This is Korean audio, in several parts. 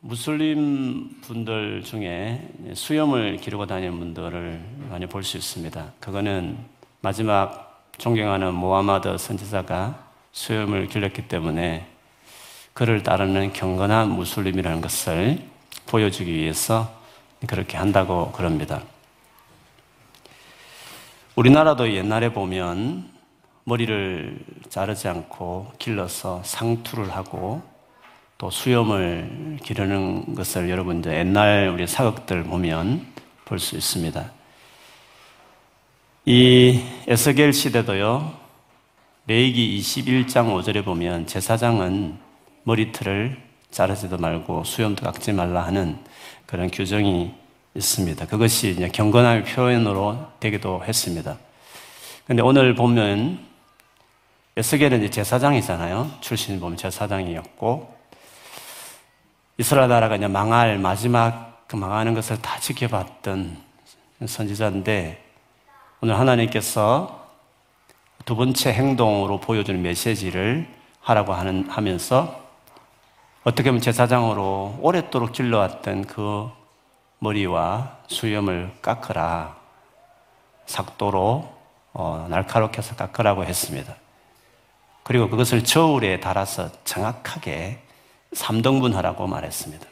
무슬림 분들 중에 수염을 기르고 다니는 분들을 많이 볼 수 있습니다. 그거는 마지막 존경하는 모하마드 선지자가 수염을 길렀기 때문에 그를 따르는 경건한 무슬림이라는 것을 보여주기 위해서 그렇게 한다고 그럽니다. 우리나라도 옛날에 보면 머리를 자르지 않고 길러서 상투를 하고 또 수염을 기르는 것을 여러분 이제 옛날 우리 사극들 보면 볼 수 있습니다. 이 에스겔 시대도요, 레이기 21장 5절에 보면 제사장은 머리털을 자르지도 말고 수염도 깎지 말라 하는 그런 규정이 있습니다. 그것이 이제 경건함의 표현으로 되기도 했습니다. 근데 오늘 보면 에스겔은 제사장이잖아요. 출신을 보면 제사장이었고 이스라엘 나라가 이제 망할 마지막 그 망하는 것을 다 지켜봤던 선지자인데 오늘 하나님께서 두 번째 행동으로 보여주는 메시지를 하라고 하는, 하면서 어떻게 보면 제사장으로 오랫도록 길러왔던 그 머리와 수염을 깎으라. 삭도로 어, 날카롭게 해서 깎으라고 했습니다. 그리고 그것을 저울에 달아서 정확하게 3등분하라고 말했습니다.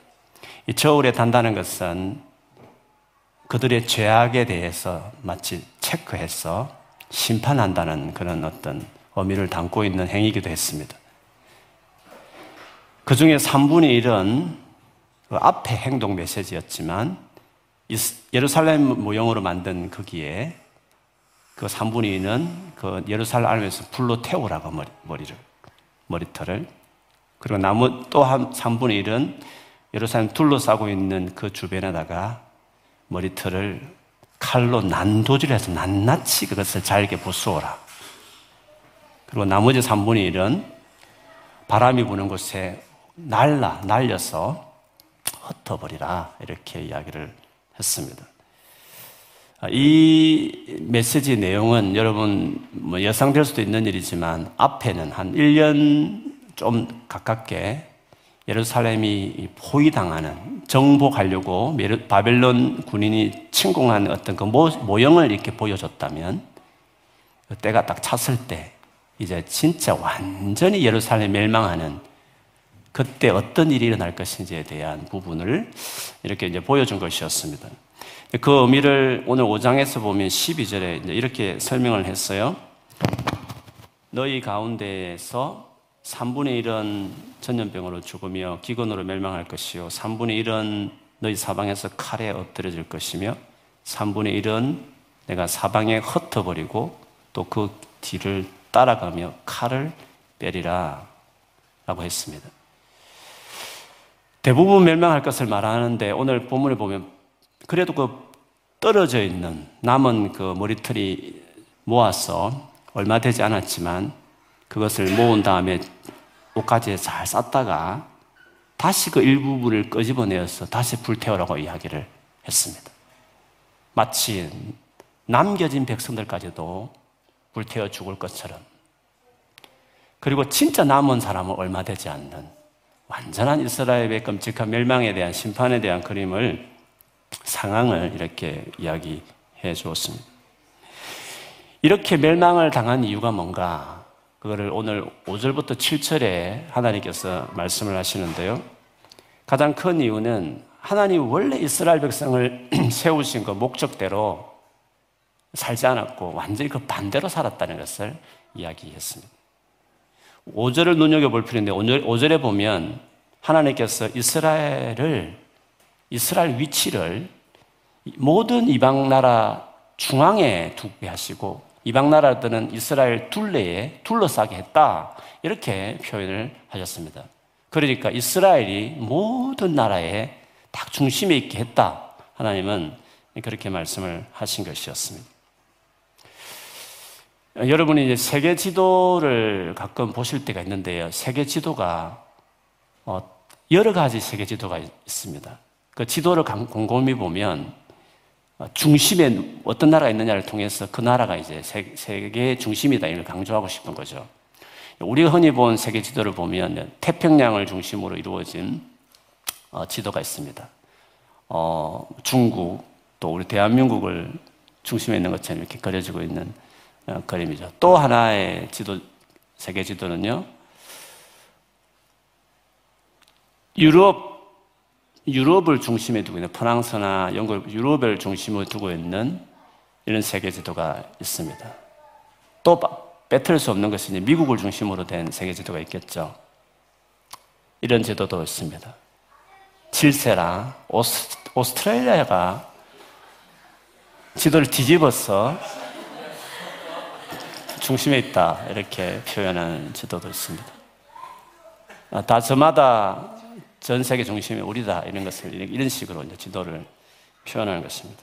이 저울에 단다는 것은 그들의 죄악에 대해서 마치 체크해서 심판한다는 그런 어떤 의미를 담고 있는 행위이기도 했습니다. 그 중에 3분의 1은 그 앞에 행동 메시지였지만 예루살렘 모형으로 만든 거기에 그 3분의 2는 그 예루살렘 알면서 불로 태우라고 머리, 머리를 머리털을 그리고 나무 또한 3분의 1은 예루살렘 둘러싸고 있는 그 주변에다가 머리털을 칼로 난도질해서 낱낱이 그것을 잘게 부수어라. 그리고 나머지 3분의 1은 바람이 부는 곳에 날라, 날려서 흩어버리라. 이렇게 이야기를 했습니다. 이 메시지 내용은 여러분 뭐 예상될 수도 있는 일이지만 앞에는 한 1년 좀 가깝게 예루살렘이 포위당하는 정복하려고 바벨론 군인이 침공한 어떤 그 모형을 이렇게 보여줬다면 때가 딱 찼을 때 이제 진짜 완전히 예루살렘 멸망하는 그때 어떤 일이 일어날 것인지에 대한 부분을 이렇게 이제 보여준 것이었습니다. 그 의미를 오늘 5장에서 보면 12절에 이렇게 설명을 했어요. 너희 가운데에서 3분의 1은 전염병으로 죽으며 기근으로 멸망할 것이요 3분의 1은 너희 사방에서 칼에 엎드려질 것이며 3분의 1은 내가 사방에 흩어버리고 또 그 뒤를 따라가며 칼을 빼리라 라고 했습니다. 대부분 멸망할 것을 말하는데 오늘 본문을 보면 그래도 그 떨어져 있는 남은 그 머리털이 모아서 얼마 되지 않았지만 그것을 모은 다음에 옷가지에 잘 쌌다가 다시 그 일부분을 끄집어내어서 다시 불태우라고 이야기를 했습니다. 마치 남겨진 백성들까지도 불태워 죽을 것처럼 그리고 진짜 남은 사람은 얼마 되지 않는 완전한 이스라엘의 끔찍한 멸망에 대한 심판에 대한 그림을 상황을 이렇게 이야기해 주었습니다. 이렇게 멸망을 당한 이유가 뭔가? 그거를 오늘 5절부터 7절에 하나님께서 말씀을 하시는데요. 가장 큰 이유는 하나님 원래 이스라엘 백성을 세우신 그 목적대로 살지 않았고 완전히 그 반대로 살았다는 것을 이야기했습니다. 5절을 눈여겨볼 필요인데 5절에 보면 하나님께서 이스라엘을 이스라엘 위치를 모든 이방 나라 중앙에 두게 하시고 이방 나라들은 이스라엘 둘레에 둘러싸게 했다. 이렇게 표현을 하셨습니다. 그러니까 이스라엘이 모든 나라에 딱 중심에 있게 했다. 하나님은 그렇게 말씀을 하신 것이었습니다. 여러분이 이제 세계 지도를 가끔 보실 때가 있는데요. 세계 지도가 어, 여러 가지 세계 지도가 있습니다. 그 지도를 곰곰이 보면 어, 중심에 어떤 나라가 있느냐를 통해서 그 나라가 이제 세계의 중심이다 이걸 강조하고 싶은 거죠. 우리가 흔히 본 세계 지도를 보면 태평양을 중심으로 이루어진 어, 지도가 있습니다. 어, 중국 또 우리 대한민국을 중심에 있는 것처럼 이렇게 그려지고 있는 어, 그림이죠. 또 하나의 지도 세계 지도는요. 유럽 유럽을 중심에 두고 있는 프랑스나 영국, 유럽을 중심으로 두고 있는 이런 세계 지도가 있습니다. 또 빼뜨릴 수 없는 것이 미국을 중심으로 된 세계 지도가 있겠죠. 이런 지도도 있습니다. 질세라 오스, 오스트레일리아가 지도를 뒤집어서 중심에 있다 이렇게 표현하는 지도도 있습니다. 아, 다 저마다 전 세계 중심이 우리다 이런 것을 이런 식으로 이제 지도를 표현하는 것입니다.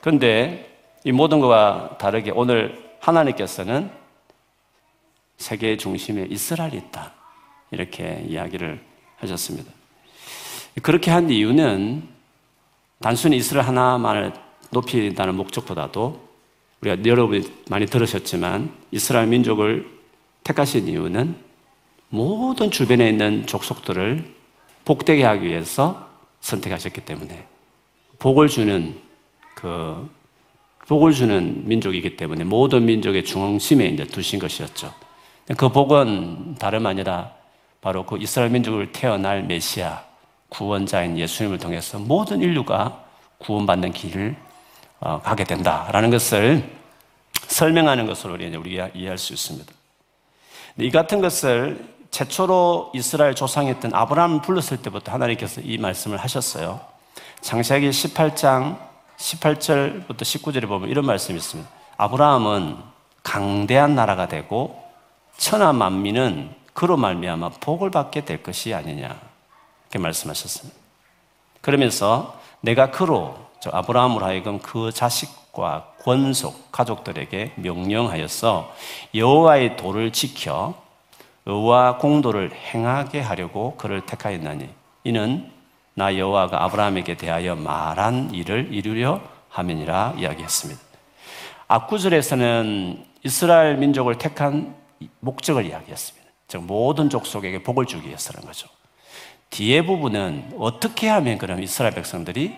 그런데 이 모든 것과 다르게 오늘 하나님께서는 세계 중심에 이스라엘이 있다 이렇게 이야기를 하셨습니다. 그렇게 한 이유는 단순히 이스라엘 하나만을 높이다는 목적보다도 우리가 여러분이 많이 들으셨지만 이스라엘 민족을 택하신 이유는 모든 주변에 있는 족속들을 복되게 하기 위해서 선택하셨기 때문에 복을 주는 그 복을 주는 민족이기 때문에 모든 민족의 중심에 이제 두신 것이었죠. 그 복은 다름 아니라 바로 그 이스라엘 민족을 태어날 메시아 구원자인 예수님을 통해서 모든 인류가 구원받는 길을 어, 가게 된다라는 것을 설명하는 것으로 우리가 이해할 수 있습니다. 이 같은 것을 최초로 이스라엘 조상이었던 아브라함을 불렀을 때부터 하나님께서 이 말씀을 하셨어요. 창세기 18장 18절부터 19절에 보면 이런 말씀이 있습니다. 아브라함은 강대한 나라가 되고 천하 만민은 그로 말미암아 복을 받게 될 것이 아니냐 이렇게 말씀하셨습니다. 그러면서 내가 그로 아브라함으로 하여금 그 자식과 권속 가족들에게 명령하여서 여호와의 도를 지켜 의와 공도를 행하게 하려고 그를 택하였나니 이는 나 여호와가 아브라함에게 대하여 말한 일을 이루려 함이니라 이야기했습니다. 앞구절에서는 이스라엘 민족을 택한 목적을 이야기했습니다. 즉 모든 족속에게 복을 주기 위해서라는 거죠. 뒤에 부분은 어떻게 하면 그럼 이스라엘 백성들이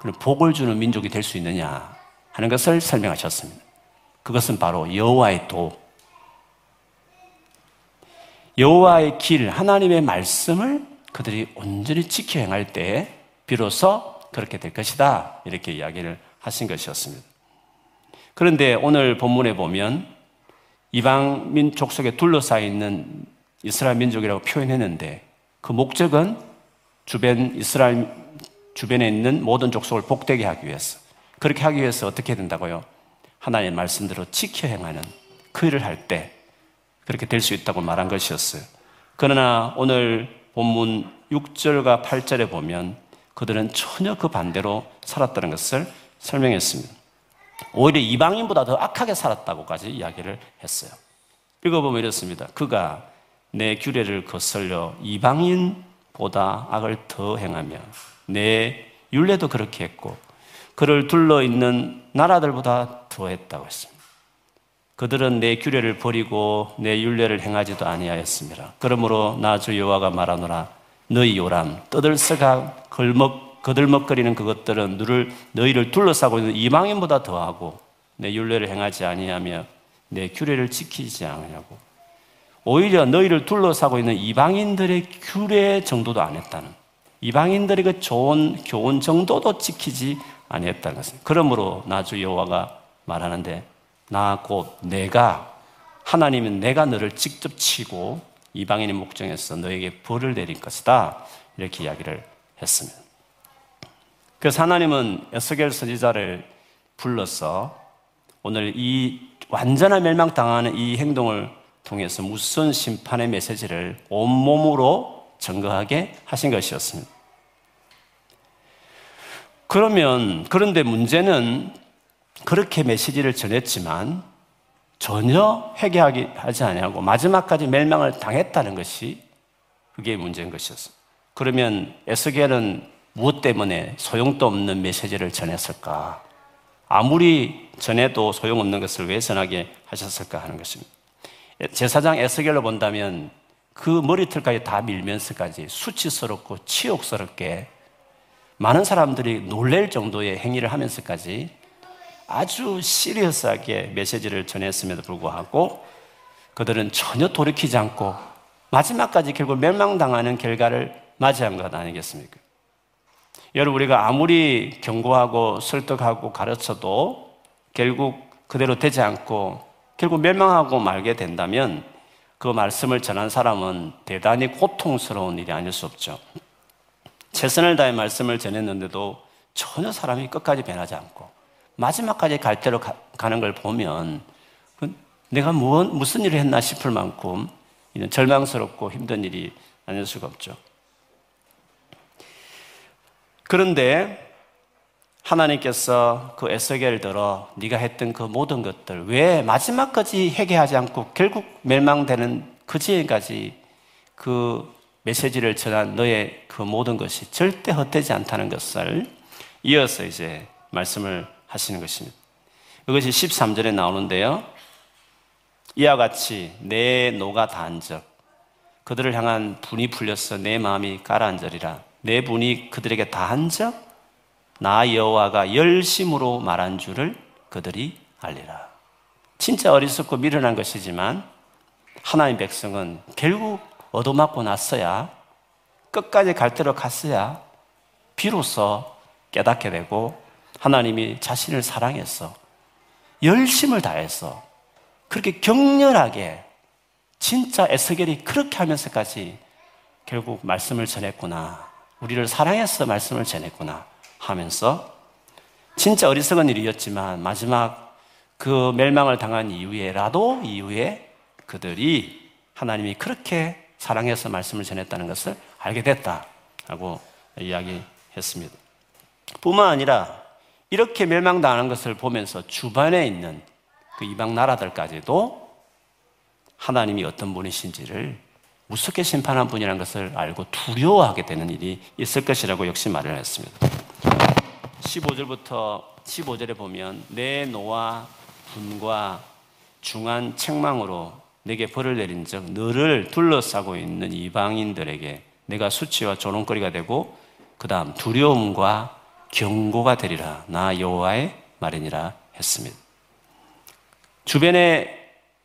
그런 복을 주는 민족이 될 수 있느냐 하는 것을 설명하셨습니다. 그것은 바로 여호와의 도, 여호와의 길, 하나님의 말씀을 그들이 온전히 지켜 행할 때 비로소 그렇게 될 것이다. 이렇게 이야기를 하신 것이었습니다. 그런데 오늘 본문에 보면 이방 민족 속에 둘러싸여 있는 이스라엘 민족이라고 표현했는데 그 목적은 주변 이스라엘 주변에 있는 모든 족속을 복되게 하기 위해서 그렇게 하기 위해서 어떻게 된다고요? 하나님의 말씀대로 지켜 행하는 그 일을 할 때 그렇게 될 수 있다고 말한 것이었어요. 그러나 오늘 본문 6절과 8절에 보면 그들은 전혀 그 반대로 살았다는 것을 설명했습니다. 오히려 이방인보다 더 악하게 살았다고까지 이야기를 했어요. 읽어보면 이렇습니다. 그가 내 규례를 거슬려 이방인보다 악을 더 행하며 내 율례도 그렇게 했고 그를 둘러 있는 나라들보다 더 했다고 했습니다. 그들은 내 규례를 버리고 내 율례를 행하지도 아니하였습니다. 그러므로 나 주 여호와가 말하노라 너희 요람 떠들썩하 걸먹 거들먹거리는 그것들은 너를 너희를 둘러싸고 있는 이방인보다 더하고 내 율례를 행하지 아니하며 내 규례를 지키지 않으냐고 오히려 너희를 둘러싸고 있는 이방인들의 규례 정도도 안 했다는 이방인들의 그 좋은 교훈 정도도 지키지 아니했다는 것은 그러므로 나 주 여호와가 말하는데 나 곧 내가 하나님은 내가 너를 직접 치고 이방인의 목정에서 너에게 벌을 내릴 것이다. 이렇게 이야기를 했습니다. 그래서 하나님은 에스겔 선지자를 불러서 오늘 이 완전한 멸망당하는 이 행동을 통해서 무슨 심판의 메시지를 온몸으로 증거하게 하신 것이었습니다. 그러면, 그런데 문제는 그렇게 메시지를 전했지만 전혀 회개하기 하지 아니하고 마지막까지 멸망을 당했다는 것이 그게 문제인 것이었어. 그러면 에스겔은 무엇 때문에 소용도 없는 메시지를 전했을까? 아무리 전해도 소용없는 것을 왜 전하게 하셨을까 하는 것입니다. 제사장 에스겔로 본다면 그 머리털까지 다 밀면서까지 수치스럽고 치욕스럽게 많은 사람들이 놀랄 정도의 행위를 하면서까지 아주 시리어스하게 메시지를 전했음에도 불구하고 그들은 전혀 돌이키지 않고 마지막까지 결국 멸망당하는 결과를 맞이한 것 아니겠습니까? 여러분, 우리가 아무리 경고하고 설득하고 가르쳐도 결국 그대로 되지 않고 결국 멸망하고 말게 된다면 그 말씀을 전한 사람은 대단히 고통스러운 일이 아닐 수 없죠. 최선을 다해 말씀을 전했는데도 전혀 사람이 끝까지 변하지 않고 마지막까지 갈 대로 가, 는걸 보면 그 내가 무 무슨 일을 했나 싶을 만큼 이런 절망스럽고 힘든 일이 아닐 수가 없죠. 그런데 하나님께서 그 에스겔을 들어 네가 했던 그 모든 것들 왜 마지막까지 회개하지 않고 결국 멸망되는 그 지혜까지 그 메시지를 전한 너의 그 모든 것이 절대 헛되지 않다는 것을 이어서 이제 말씀을 하시는 것입니다. 이것이 13절에 나오는데요. 이와 같이 내 노가 다한 적, 그들을 향한 분이 풀렸어 내 마음이 가라앉으리라. 내 분이 그들에게 다한 적, 나 여호와가 열심으로 말한 줄을 그들이 알리라. 진짜 어리석고 미련한 것이지만 하나님 백성은 결국 얻어맞고 났어야 끝까지 갈 대로 갔어야 비로소 깨닫게 되고 하나님이 자신을 사랑해서 열심을 다해서 그렇게 격렬하게 진짜 에스겔이 그렇게 하면서까지 결국 말씀을 전했구나. 우리를 사랑해서 말씀을 전했구나. 하면서 진짜 어리석은 일이었지만 마지막 그 멸망을 당한 이후에라도 이후에 그들이 하나님이 그렇게 사랑해서 말씀을 전했다는 것을 알게 됐다라고 이야기했습니다. 뿐만 아니라 이렇게 멸망당하는 것을 보면서 주변에 있는 그 이방 나라들까지도 하나님이 어떤 분이신지를 무섭게 심판한 분이라는 것을 알고 두려워하게 되는 일이 있을 것이라고 역시 말을 했습니다. 15절부터 15절에 보면 내 노와 분과 중한 책망으로 내게 벌을 내린 적 너를 둘러싸고 있는 이방인들에게 내가 수치와 조롱거리가 되고 그 다음 두려움과 경고가 되리라 나 여호와의 말이니라 했습니다. 주변의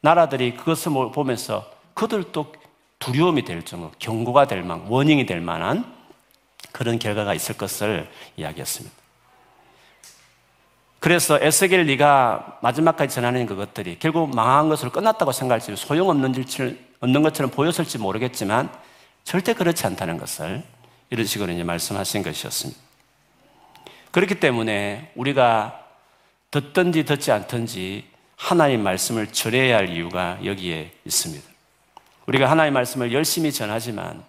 나라들이 그것을 보면서 그들도 두려움이 될 정도, 경고가 될 만, 원인이 될 만한 그런 결과가 있을 것을 이야기했습니다. 그래서 에스겔 네가 마지막까지 전하는 그것들이 결국 망한 것으로 끝났다고 생각할지 소용없는 없는 것처럼 보였을지 모르겠지만 절대 그렇지 않다는 것을 이런 식으로 이제 말씀하신 것이었습니다. 그렇기 때문에 우리가 듣든지 듣지 않든지 하나님 말씀을 전해야 할 이유가 여기에 있습니다. 우리가 하나님 말씀을 열심히 전하지만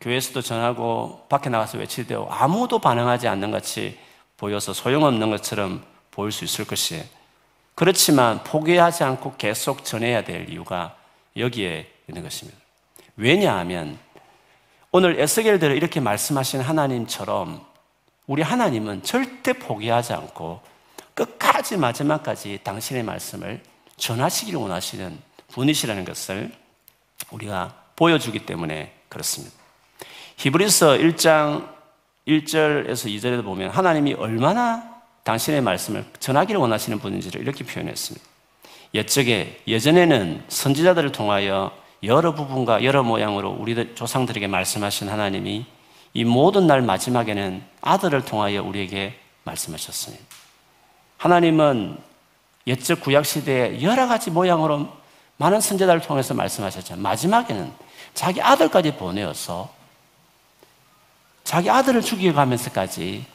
교회에서도 전하고 밖에 나가서 외치되 아무도 반응하지 않는 같이 보여서 소용없는 것처럼 보일 수 있을 것이에요. 그렇지만 포기하지 않고 계속 전해야 될 이유가 여기에 있는 것입니다. 왜냐하면 오늘 에스겔대로 이렇게 말씀하신 하나님처럼 우리 하나님은 절대 포기하지 않고 끝까지 마지막까지 당신의 말씀을 전하시기를 원하시는 분이시라는 것을 우리가 보여주기 때문에 그렇습니다. 히브리서 1장 1절에서 2절에도 보면 하나님이 얼마나 당신의 말씀을 전하기를 원하시는 분인지를 이렇게 표현했습니다. 옛적에 예전에는 선지자들을 통하여 여러 부분과 여러 모양으로 우리 조상들에게 말씀하신 하나님이 이 모든 날 마지막에는 아들을 통하여 우리에게 말씀하셨습니다. 하나님은 옛적 구약 시대에 여러 가지 모양으로 많은 선지자를 통해서 말씀하셨지만 마지막에는 자기 아들까지 보내어서 자기 아들을 죽여가면서까지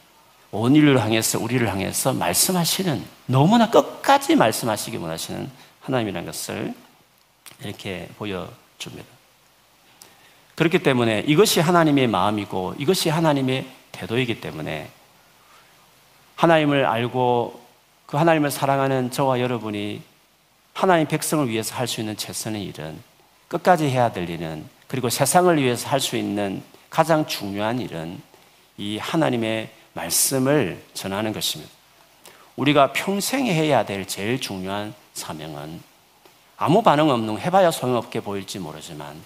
온 인류를 향해서 우리를 향해서 말씀하시는 너무나 끝까지 말씀하시기 원하시는 하나님이라는 것을 이렇게 보여줍니다. 그렇기 때문에 이것이 하나님의 마음이고 이것이 하나님의 태도이기 때문에 하나님을 알고 그 하나님을 사랑하는 저와 여러분이 하나님 백성을 위해서 할 수 있는 최선의 일은 끝까지 해야 될 일은 그리고 세상을 위해서 할 수 있는 가장 중요한 일은 이 하나님의 말씀을 전하는 것입니다. 우리가 평생에 해야 될 제일 중요한 사명은 아무 반응 없는 해봐야 소용없게 보일지 모르지만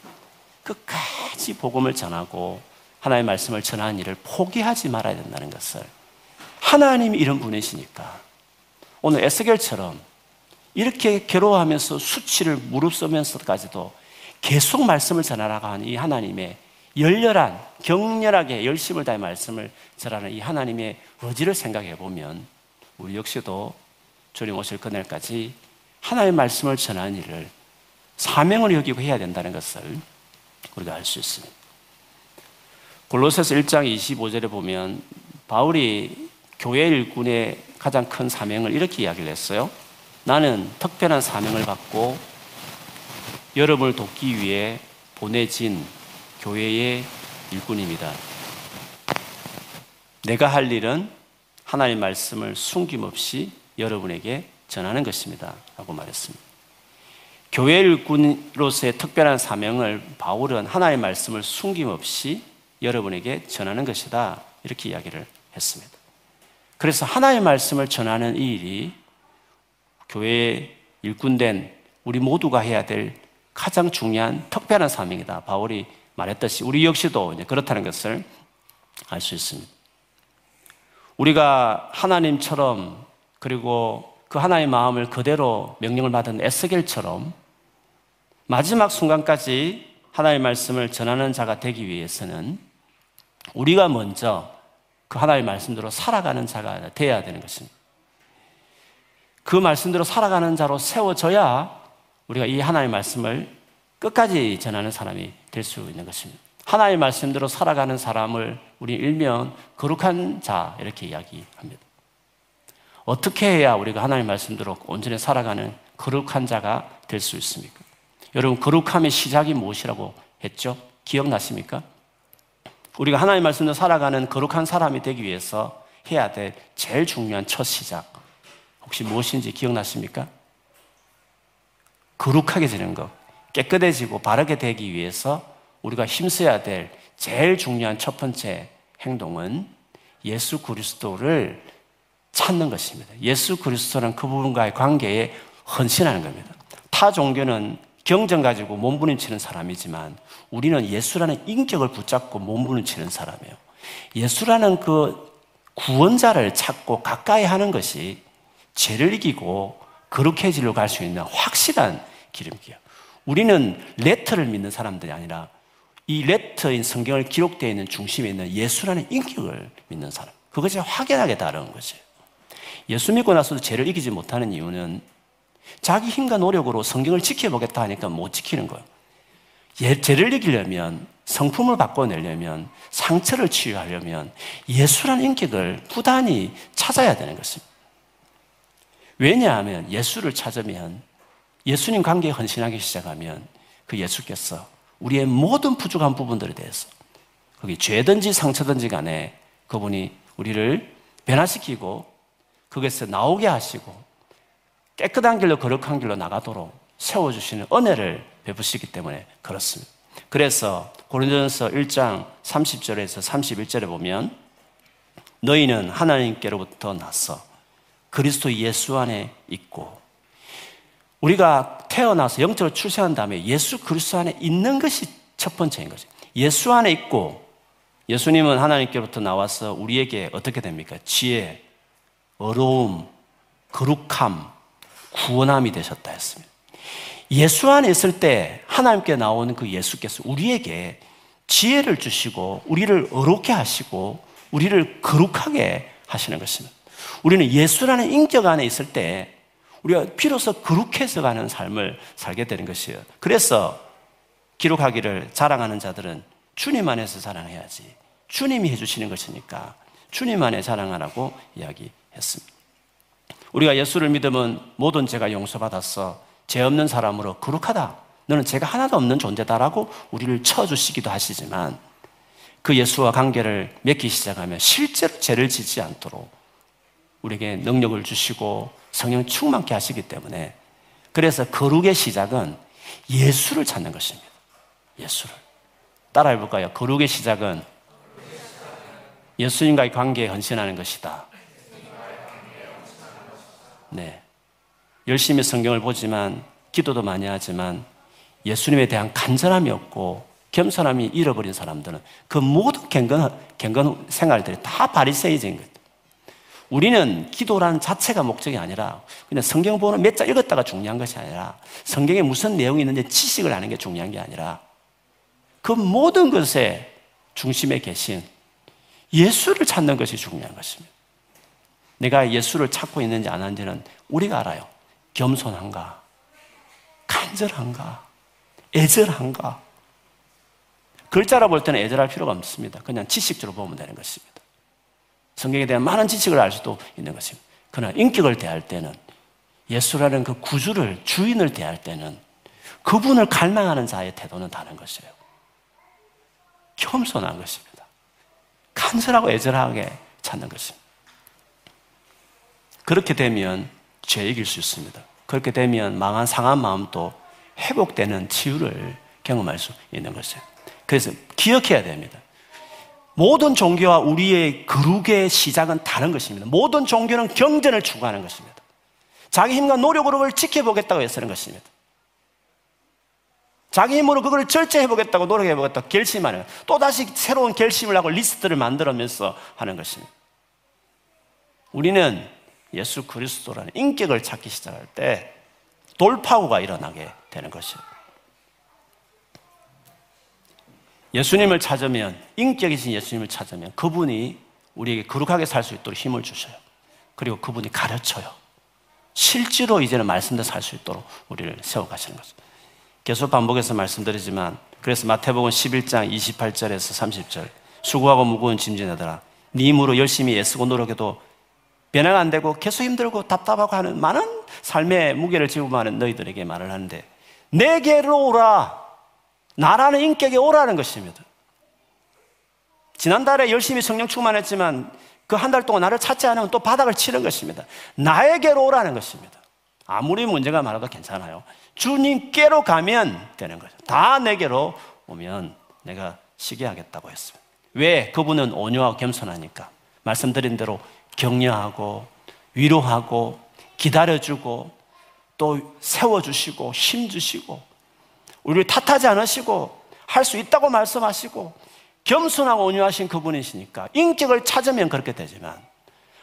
끝까지 복음을 전하고 하나님의 말씀을 전하는 일을 포기하지 말아야 된다는 것을. 하나님이 이런 분이시니까. 오늘 에스겔처럼 이렇게 괴로워하면서 수치를 무릅쓰면서까지도 계속 말씀을 전하라고 하는 이 하나님의 열렬한 격렬하게 열심을 다해 말씀을 전하는 이 하나님의 의지를 생각해 보면 우리 역시도 주님 오실 그날까지 하나님의 말씀을 전하는 일을 사명을 여기고 해야 된다는 것을 우리가 알 수 있습니다. 골로새서 1장 25절에 보면 바울이 교회 일꾼의 가장 큰 사명을 이렇게 이야기를 했어요. 나는 특별한 사명을 받고 여러분을 돕기 위해 보내진 교회의 일꾼입니다. 내가 할 일은 하나님 말씀을 숨김없이 여러분에게 전하는 것입니다. 라고 말했습니다. 교회 일꾼으로서의 특별한 사명을 바울은 하나님의 말씀을 숨김없이 여러분에게 전하는 것이다. 이렇게 이야기를 했습니다. 그래서 하나님의 말씀을 전하는 이 일이 교회에 일꾼된 우리 모두가 해야 될 가장 중요한 특별한 사명이다. 바울이 말했듯이 우리 역시도 그렇다는 것을 알 수 있습니다. 우리가 하나님처럼 그리고 그 하나님의 마음을 그대로 명령을 받은 에스겔처럼 마지막 순간까지 하나님의 말씀을 전하는 자가 되기 위해서는 우리가 먼저 그 하나님의 말씀대로 살아가는 자가 되어야 되는 것입니다. 그 말씀대로 살아가는 자로 세워져야 우리가 이 하나님의 말씀을 끝까지 전하는 사람이 될 수 있는 것입니다. 하나님의 말씀대로 살아가는 사람을 우리 일면 거룩한 자 이렇게 이야기합니다. 어떻게 해야 우리가 하나님의 말씀대로 온전히 살아가는 거룩한 자가 될 수 있습니까? 여러분 거룩함의 시작이 무엇이라고 했죠? 기억나십니까? 우리가 하나님의 말씀대로 살아가는 거룩한 사람이 되기 위해서 해야 될 제일 중요한 첫 시작 혹시 무엇인지 기억나십니까? 거룩하게 되는 것, 깨끗해지고 바르게 되기 위해서 우리가 힘써야 될 제일 중요한 첫 번째 행동은 예수 그리스도를 찾는 것입니다. 예수 그리스도는 그분과의 관계에 헌신하는 겁니다. 타 종교는 경전 가지고 몸부림치는 사람이지만 우리는 예수라는 인격을 붙잡고 몸부림치는 사람이에요. 예수라는 그 구원자를 찾고 가까이 하는 것이 죄를 이기고 거룩해지려 갈 수 있는 확실한 기름기야. 우리는 레터를 믿는 사람들이 아니라 이 레터인 성경을 기록되어 있는 중심에 있는 예수라는 인격을 믿는 사람. 그것이 확연하게 다른 것이에요. 예수 믿고 나서도 죄를 이기지 못하는 이유는 자기 힘과 노력으로 성경을 지켜보겠다 하니까 못 지키는 거예요. 예, 죄를 이기려면 성품을 바꿔내려면 상처를 치유하려면 예수라는 인격을 부단히 찾아야 되는 것입니다. 왜냐하면 예수를 찾으면 예수님 관계에 헌신하기 시작하면 그 예수께서 우리의 모든 부족한 부분들에 대해서 거기 죄든지 상처든지 간에 그분이 우리를 변화시키고 거기서 나오게 하시고 깨끗한 길로 거룩한 길로 나가도록 세워주시는 은혜를 베푸시기 때문에 그렇습니다. 그래서 고린도전서 1장 30절에서 31절에 보면 너희는 하나님께로부터 나서 그리스도 예수 안에 있고 우리가 태어나서 영적으로 출생한 다음에 예수 그리스도 안에 있는 것이 첫 번째인 거죠. 예수 안에 있고 예수님은 하나님께로부터 나와서 우리에게 어떻게 됩니까? 지혜, 어로움, 거룩함, 구원함이 되셨다 했습니다. 예수 안에 있을 때 하나님께 나오는 그 예수께서 우리에게 지혜를 주시고 우리를 어렵게 하시고 우리를 거룩하게 하시는 것입니다. 우리는 예수라는 인격 안에 있을 때 우리가 비로소 거룩해서 가는 삶을 살게 되는 것이에요. 그래서 기록하기를 자랑하는 자들은 주님 안에서 자랑해야지. 주님이 해주시는 것이니까 주님 안에 자랑하라고 이야기 했습니다. 우리가 예수를 믿으면 모든 죄가 용서받았어. 죄 없는 사람으로 거룩하다. 너는 죄가 하나도 없는 존재다라고 우리를 쳐주시기도 하시지만 그 예수와 관계를 맺기 시작하면 실제로 죄를 짓지 않도록 우리에게 능력을 주시고 성령 충만케 하시기 때문에 그래서 거룩의 시작은 예수를 찾는 것입니다. 예수를. 따라해 볼까요? 거룩의 시작은 예수님과의 관계에 헌신하는 것이다. 네. 열심히 성경을 보지만 기도도 많이 하지만 예수님에 대한 간절함이 없고 겸손함이 잃어버린 사람들은 그 모든 경건, 경건 생활들이 다 바리새이적인 거예요. 우리는 기도라는 자체가 목적이 아니라 그냥 성경 보는 몇자 읽었다가 중요한 것이 아니라 성경에 무슨 내용이 있는지 지식을 아는 게 중요한 게 아니라 그 모든 것의 중심에 계신 예수를 찾는 것이 중요한 것입니다. 내가 예수를 찾고 있는지 안 하는지는 우리가 알아요. 겸손한가? 간절한가? 애절한가? 글자로 볼 때는 애절할 필요가 없습니다. 그냥 지식적으로 보면 되는 것입니다. 성경에 대한 많은 지식을 알 수도 있는 것입니다. 그러나 인격을 대할 때는 예수라는 그 구주를, 주인을 대할 때는 그분을 갈망하는 자의 태도는 다른 것이에요. 겸손한 것입니다. 간절하고 애절하게 찾는 것입니다. 그렇게 되면 죄 이길 수 있습니다. 그렇게 되면 망한 상한 마음도 회복되는 치유를 경험할 수 있는 것이에요. 그래서 기억해야 됩니다. 모든 종교와 우리의 거룩의 시작은 다른 것입니다. 모든 종교는 경전을 추구하는 것입니다. 자기 힘과 노력으로 지켜보겠다고 애쓰는 것입니다. 자기 힘으로 그걸 절제해보겠다고 노력해보겠다고 결심하는 또다시 새로운 결심을 하고 리스트를 만들어면서 하는 것입니다. 우리는 예수 그리스도라는 인격을 찾기 시작할 때 돌파구가 일어나게 되는 것이에요. 예수님을 찾으면, 인격이신 예수님을 찾으면 그분이 우리에게 거룩하게 살 수 있도록 힘을 주셔요. 그리고 그분이 가르쳐요. 실제로 이제는 말씀대로 살 수 있도록 우리를 세워가시는 거죠. 계속 반복해서 말씀드리지만, 그래서 마태복음 11장 28절에서 30절, 수고하고 무거운 짐진하더라. 네 힘으로 열심히 애쓰고 노력해도 변화가 안 되고 계속 힘들고 답답하고 하는 많은 삶의 무게를 지고 많은 너희들에게 말을 하는데, 내게로 오라. 나라는 인격에 오라는 것입니다. 지난달에 열심히 성령 충만했지만 그 한 달 동안 나를 찾지 않으면 또 바닥을 치는 것입니다. 나에게로 오라는 것입니다. 아무리 문제가 많아도 괜찮아요. 주님께로 가면 되는 거죠. 다 내게로 오면 내가 쉬게 하겠다고 했습니다. 왜? 그분은 온유하고 겸손하니까. 말씀드린 대로 격려하고 위로하고 기다려주고 또 세워주시고 힘주시고 우리를 탓하지 않으시고 할 수 있다고 말씀하시고 겸손하고 온유하신 그분이시니까 인격을 찾으면 그렇게 되지만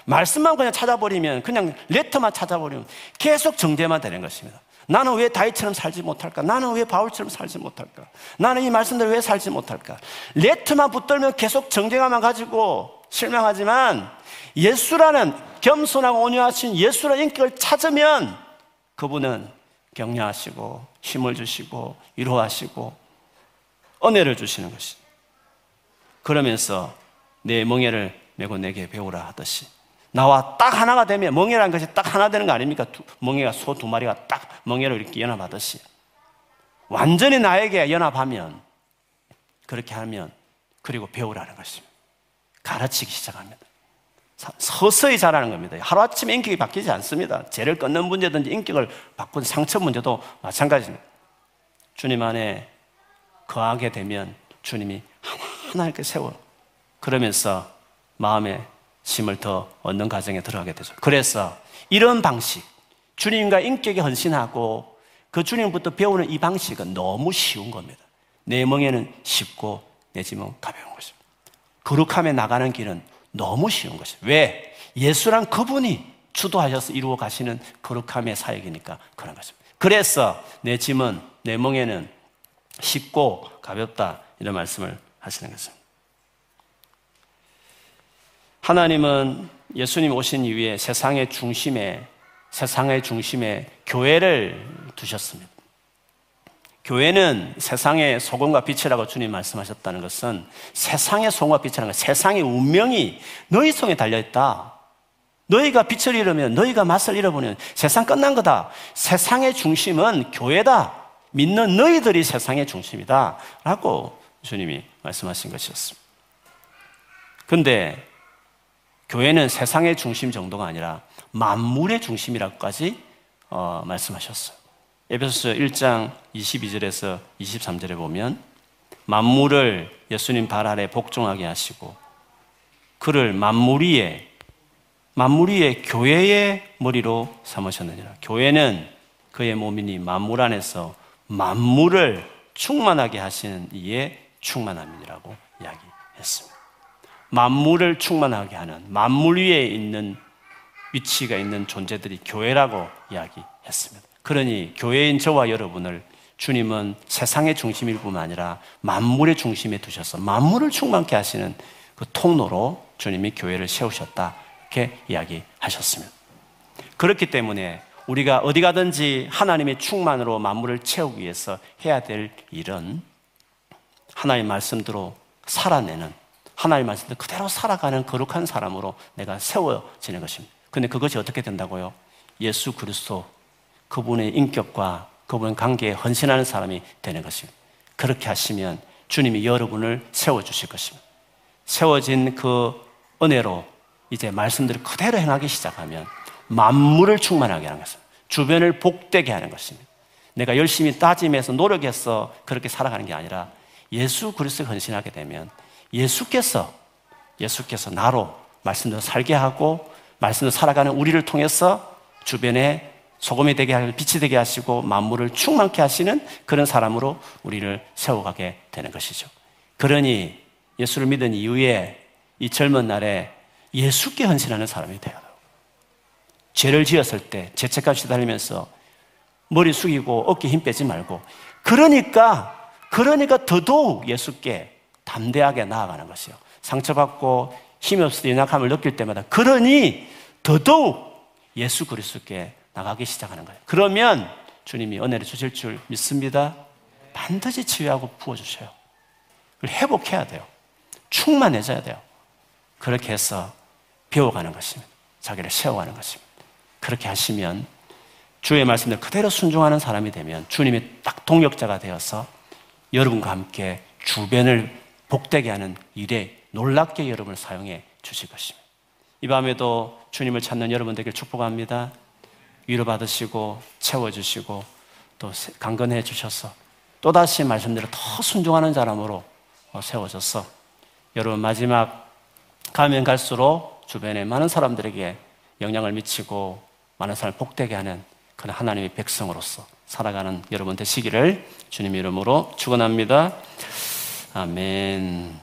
말씀만 그냥 찾아버리면 그냥 레터만 찾아버리면 계속 정죄만 되는 것입니다. 나는 왜 다윗처럼 살지 못할까? 나는 왜 바울처럼 살지 못할까? 나는 이 말씀대로 왜 살지 못할까? 레트만 붙들면 계속 정죄감만 가지고 실망하지만 예수라는 겸손하고 온유하신 예수라는 인격을 찾으면 그분은 격려하시고 힘을 주시고 위로하시고 은혜를 주시는 것이. 그러면서 내 멍에를 메고 내게 배우라 하듯이 나와 딱 하나가 되면 멍에라는 것이 딱 하나 되는 거 아닙니까? 두, 멍에가 소 두 마리가 딱 멍에를 이렇게 연합하듯이 완전히 나에게 연합하면 그렇게 하면 그리고 배우라는 것입니다. 가르치기 시작합니다. 서서히 자라는 겁니다. 하루아침에 인격이 바뀌지 않습니다. 죄를 끊는 문제든지 인격을 바꾼 상처 문제도 마찬가지입니다. 주님 안에 거하게 되면 주님이 하나하나 이렇게 세워. 그러면서 마음에 힘을 더 얻는 과정에 들어가게 되죠. 그래서 이런 방식, 주님과 인격에 헌신하고 그 주님부터 배우는 이 방식은 너무 쉬운 겁니다. 내 멍에는 쉽고 내 짐은 가벼운 것입니다. 거룩함에 나가는 길은 너무 쉬운 것이에요. 왜? 예수란 그분이 주도하셔서 이루어 가시는 거룩함의 사역이니까 그런 것입니다. 그래서 내 짐은, 내 멍에는 쉽고 가볍다. 이런 말씀을 하시는 것입니다. 하나님은 예수님 오신 이후에 세상의 중심에, 세상의 중심에 교회를 두셨습니다. 교회는 세상의 소금과 빛이라고 주님 말씀하셨다는 것은 세상의 소금과 빛이라는 것, 세상의 운명이 너희 손에 달려있다. 너희가 빛을 잃으면, 너희가 맛을 잃어보면 세상 끝난 거다. 세상의 중심은 교회다. 믿는 너희들이 세상의 중심이다. 라고 주님이 말씀하신 것이었습니다. 근데 교회는 세상의 중심 정도가 아니라 만물의 중심이라고까지 어, 말씀하셨어요. 에베소서 1장 22절에서 23절에 보면 만물을 예수님 발 아래 복종하게 하시고 그를 만물 위에 만물 위에 교회의 머리로 삼으셨느니라. 교회는 그의 몸이니 만물 안에서 만물을 충만하게 하시는 이에 충만함이라고 이야기했습니다. 만물을 충만하게 하는 만물 위에 있는 위치가 있는 존재들이 교회라고 이야기했습니다. 그러니 교회인 저와 여러분을 주님은 세상의 중심일 뿐만 아니라 만물의 중심에 두셔서 만물을 충만케 하시는 그 통로로 주님이 교회를 세우셨다. 이렇게 이야기하셨습니다. 그렇기 때문에 우리가 어디 가든지 하나님의 충만으로 만물을 채우기 위해서 해야 될 일은 하나님의 말씀대로 살아내는 하나님의 말씀대로 그대로 살아가는 거룩한 사람으로 내가 세워지는 것입니다. 근데 그것이 어떻게 된다고요? 예수 그리스도 그분의 인격과 그분의 관계에 헌신하는 사람이 되는 것입니다. 그렇게 하시면 주님이 여러분을 세워주실 것입니다. 세워진 그 은혜로 이제 말씀들을 그대로 행하기 시작하면 만물을 충만하게 하는 것입니다. 주변을 복되게 하는 것입니다. 내가 열심히 따짐해서 노력해서 그렇게 살아가는 게 아니라 예수 그리스도에 헌신하게 되면 예수께서 예수께서 나로 말씀대로 살게 하고 말씀대로 살아가는 우리를 통해서 주변에 소금이 되게 하고 빛이 되게 하시고 만물을 충만케 하시는 그런 사람으로 우리를 세워가게 되는 것이죠. 그러니 예수를 믿은 이후에 이 젊은 날에 예수께 헌신하는 사람이 되어요. 죄를 지었을 때 죄책감 시달리면서 머리 숙이고 어깨 힘 빼지 말고 그러니까 그러니까 더더욱 예수께 담대하게 나아가는 것이요. 상처받고 힘이 때 연약함을 느낄 때마다 그러니 더더욱 예수 그리스도께 나가기 시작하는 거예요. 그러면 주님이 은혜를 주실 줄 믿습니다. 반드시 치유하고 부어주셔요. 회복해야 돼요. 충만해져야 돼요. 그렇게 해서 배워가는 것입니다. 자기를 세워가는 것입니다. 그렇게 하시면 주의 말씀을 그대로 순종하는 사람이 되면 주님이 딱 동력자가 되어서 여러분과 함께 주변을 복되게 하는 일에 놀랍게 여러분을 사용해 주실 것입니다. 이 밤에도 주님을 찾는 여러분 되길 축복합니다. 위로받으시고 채워주시고 또 강건해 주셔서 또다시 말씀대로 더 순종하는 사람으로 세워져서 여러분 마지막 가면 갈수록 주변에 많은 사람들에게 영향을 미치고 많은 사람을 복되게 하는 그런 하나님의 백성으로서 살아가는 여러분 되시기를 주님 이름으로 축원합니다. 아멘.